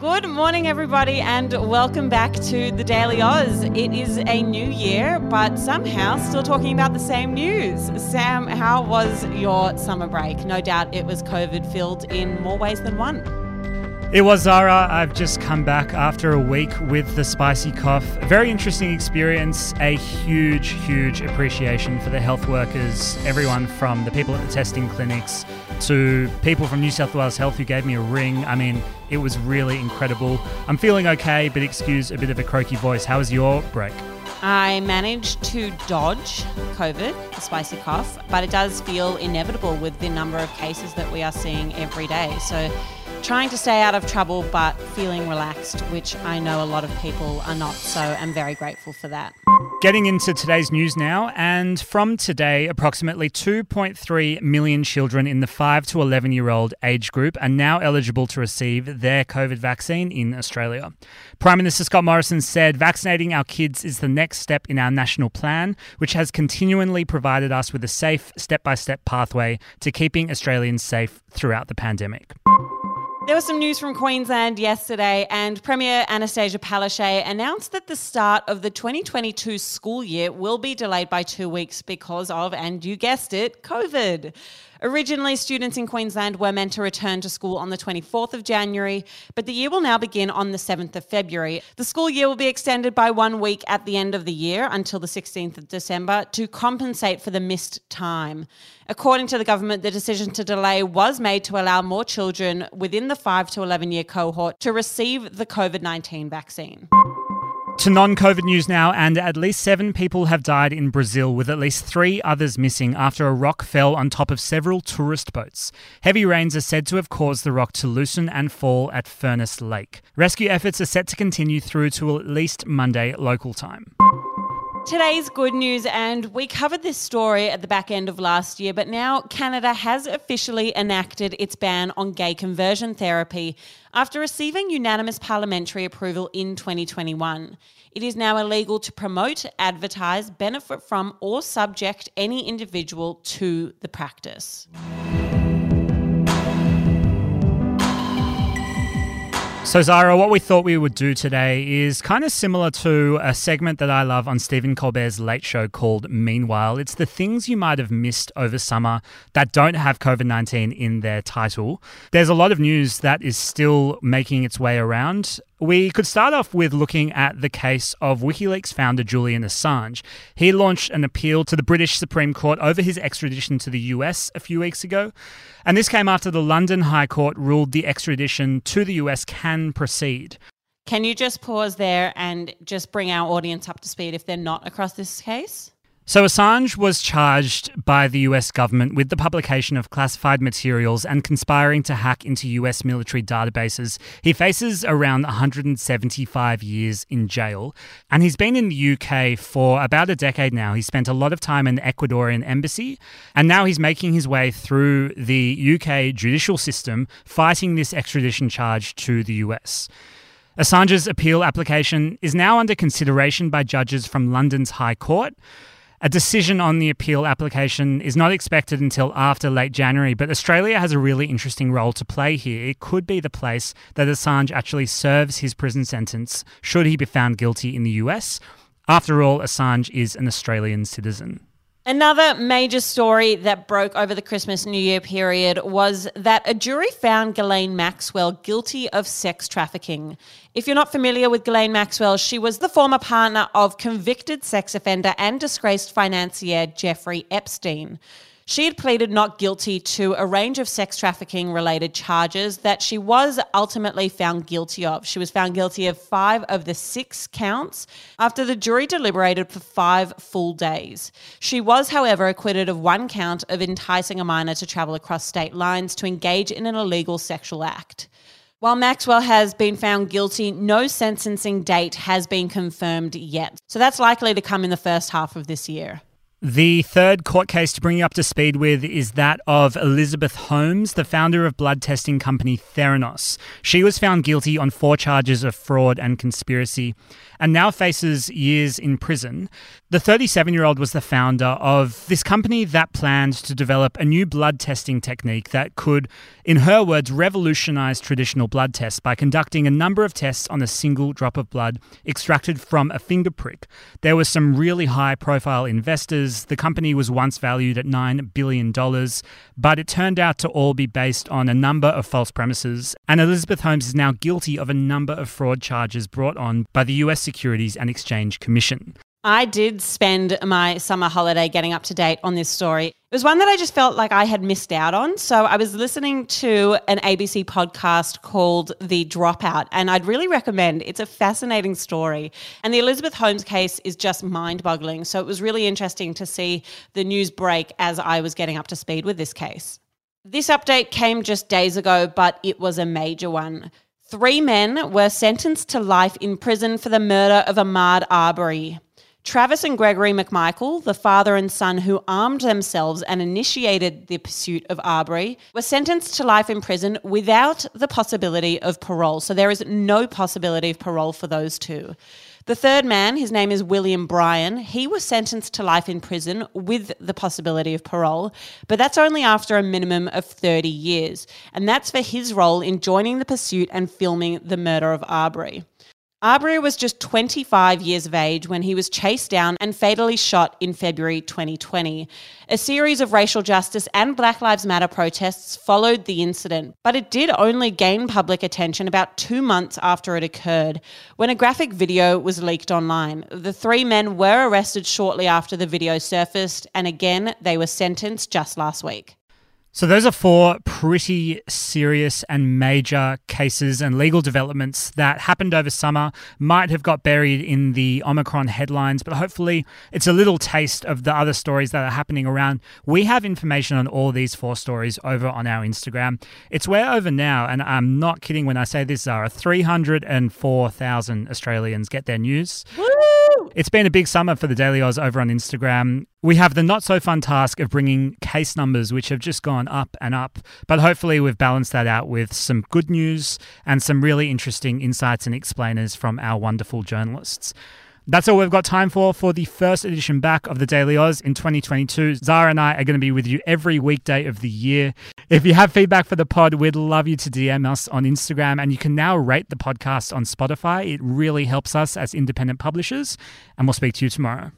Good morning, everybody, and welcome back to the Daily Aus. It is a new year, but somehow still talking about the same news. Sam, how was your summer break? No doubt it was COVID filled in more ways than one. It was Zara. I've just come back after a week with the spicy cough. A very interesting experience. A huge, huge appreciation for the health workers, everyone from the people at the testing clinics to people from New South Wales Health who gave me a ring. I mean, it was really incredible. I'm feeling okay, but excuse a bit of a croaky voice. How was your break? I managed to dodge COVID, the spicy cough, but it does feel inevitable with the number of cases that we are seeing every day. So trying to stay out of trouble but feeling relaxed, which I know a lot of people are not. So I'm very grateful for that. Getting into today's news now, and from today, approximately 2.3 million children in the 5 to 11 year old age group are now eligible to receive their COVID vaccine in Australia. Prime Minister Scott Morrison said vaccinating our kids is the next step in our national plan, which has continually provided us with a safe, step by step pathway to keeping Australians safe throughout the pandemic. There was some news from Queensland yesterday, and Premier Annastacia Palaszczuk announced that the start of the 2022 school year will be delayed by two weeks because of, and you guessed it, COVID. Originally, students in Queensland were meant to return to school on the 24th of January, but the year will now begin on the 7th of February. The school year will be extended by one week at the end of the year until the 16th of December to compensate for the missed time. According to the government, the decision to delay was made to allow more children within the 5 to 11 year cohort to receive the COVID 19 vaccine. To non COVID news now, and at least seven people have died in Brazil, with at least three others missing after a rock fell on top of several tourist boats. Heavy rains are said to have caused the rock to loosen and fall at Furnas Lake. Rescue efforts are set to continue through to at least Monday local time. Today's good news, and we covered this story at the back end of last year, but now Canada has officially enacted its ban on gay conversion therapy after receiving unanimous parliamentary approval in 2021. It is now illegal to promote, advertise, benefit from, or subject any individual to the practice. So, Zara, what we thought we would do today is kind of similar to a segment that I love on Stephen Colbert's Late Show called Meanwhile. It's the things you might have missed over summer that don't have COVID 19 in their title. There's a lot of news that is still making its way around. We could start off with looking at the case of WikiLeaks founder Julian Assange. He launched an appeal to the British Supreme Court over his extradition to the US a few weeks ago. And this came after the London High Court ruled the extradition to the US can proceed. Can you just pause there and just bring our audience up to speed if they're not across this case? So, Assange was charged by the US government with the publication of classified materials and conspiring to hack into US military databases. He faces around 175 years in jail, and he's been in the UK for about a decade now. He spent a lot of time in the Ecuadorian embassy, and now he's making his way through the UK judicial system fighting this extradition charge to the US. Assange's appeal application is now under consideration by judges from London's High Court. A decision on the appeal application is not expected until after late January, but Australia has a really interesting role to play here. It could be the place that Assange actually serves his prison sentence should he be found guilty in the US. After all, Assange is an Australian citizen. Another major story that broke over the Christmas New Year period was that a jury found Ghislaine Maxwell guilty of sex trafficking. If you're not familiar with Ghislaine Maxwell, she was the former partner of convicted sex offender and disgraced financier Jeffrey Epstein. She had pleaded not guilty to a range of sex trafficking related charges that she was ultimately found guilty of. She was found guilty of five of the six counts after the jury deliberated for five full days. She was, however, acquitted of one count of enticing a minor to travel across state lines to engage in an illegal sexual act. While Maxwell has been found guilty, no sentencing date has been confirmed yet. So that's likely to come in the first half of this year. The third court case to bring you up to speed with is that of Elizabeth Holmes, the founder of blood testing company Theranos. She was found guilty on four charges of fraud and conspiracy and now faces years in prison. The 37 year old was the founder of this company that planned to develop a new blood testing technique that could, in her words, revolutionize traditional blood tests by conducting a number of tests on a single drop of blood extracted from a finger prick. There were some really high profile investors. The company was once valued at $9 billion, but it turned out to all be based on a number of false premises. And Elizabeth Holmes is now guilty of a number of fraud charges brought on by the US Securities and Exchange Commission. I did spend my summer holiday getting up to date on this story. It was one that I just felt like I had missed out on. So I was listening to an ABC podcast called The Dropout, and I'd really recommend it's a fascinating story. And the Elizabeth Holmes case is just mind boggling. So it was really interesting to see the news break as I was getting up to speed with this case. This update came just days ago, but it was a major one. Three men were sentenced to life in prison for the murder of Ahmaud Arbery. Travis and Gregory McMichael, the father and son who armed themselves and initiated the pursuit of Arbery, were sentenced to life in prison without the possibility of parole. So there is no possibility of parole for those two. The third man, his name is William Bryan, he was sentenced to life in prison with the possibility of parole, but that's only after a minimum of 30 years. And that's for his role in joining the pursuit and filming the murder of Arbery. Arbery was just 25 years of age when he was chased down and fatally shot in February 2020. A series of racial justice and Black Lives Matter protests followed the incident, but it did only gain public attention about two months after it occurred, when a graphic video was leaked online. The three men were arrested shortly after the video surfaced, and again, they were sentenced just last week. So, those are four pretty serious and major cases and legal developments that happened over summer, might have got buried in the Omicron headlines, but hopefully it's a little taste of the other stories that are happening around. We have information on all these four stories over on our Instagram. It's where over now, and I'm not kidding when I say this, Zara, 304,000 Australians get their news. Woo! It's been a big summer for the Daily Aus over on Instagram. We have the not so fun task of bringing case numbers, which have just gone up and up. But hopefully, we've balanced that out with some good news and some really interesting insights and explainers from our wonderful journalists. That's all we've got time for for the first edition back of the Daily Aus in 2022. Zara and I are going to be with you every weekday of the year. If you have feedback for the pod, we'd love you to DM us on Instagram, and you can now rate the podcast on Spotify. It really helps us as independent publishers, and we'll speak to you tomorrow.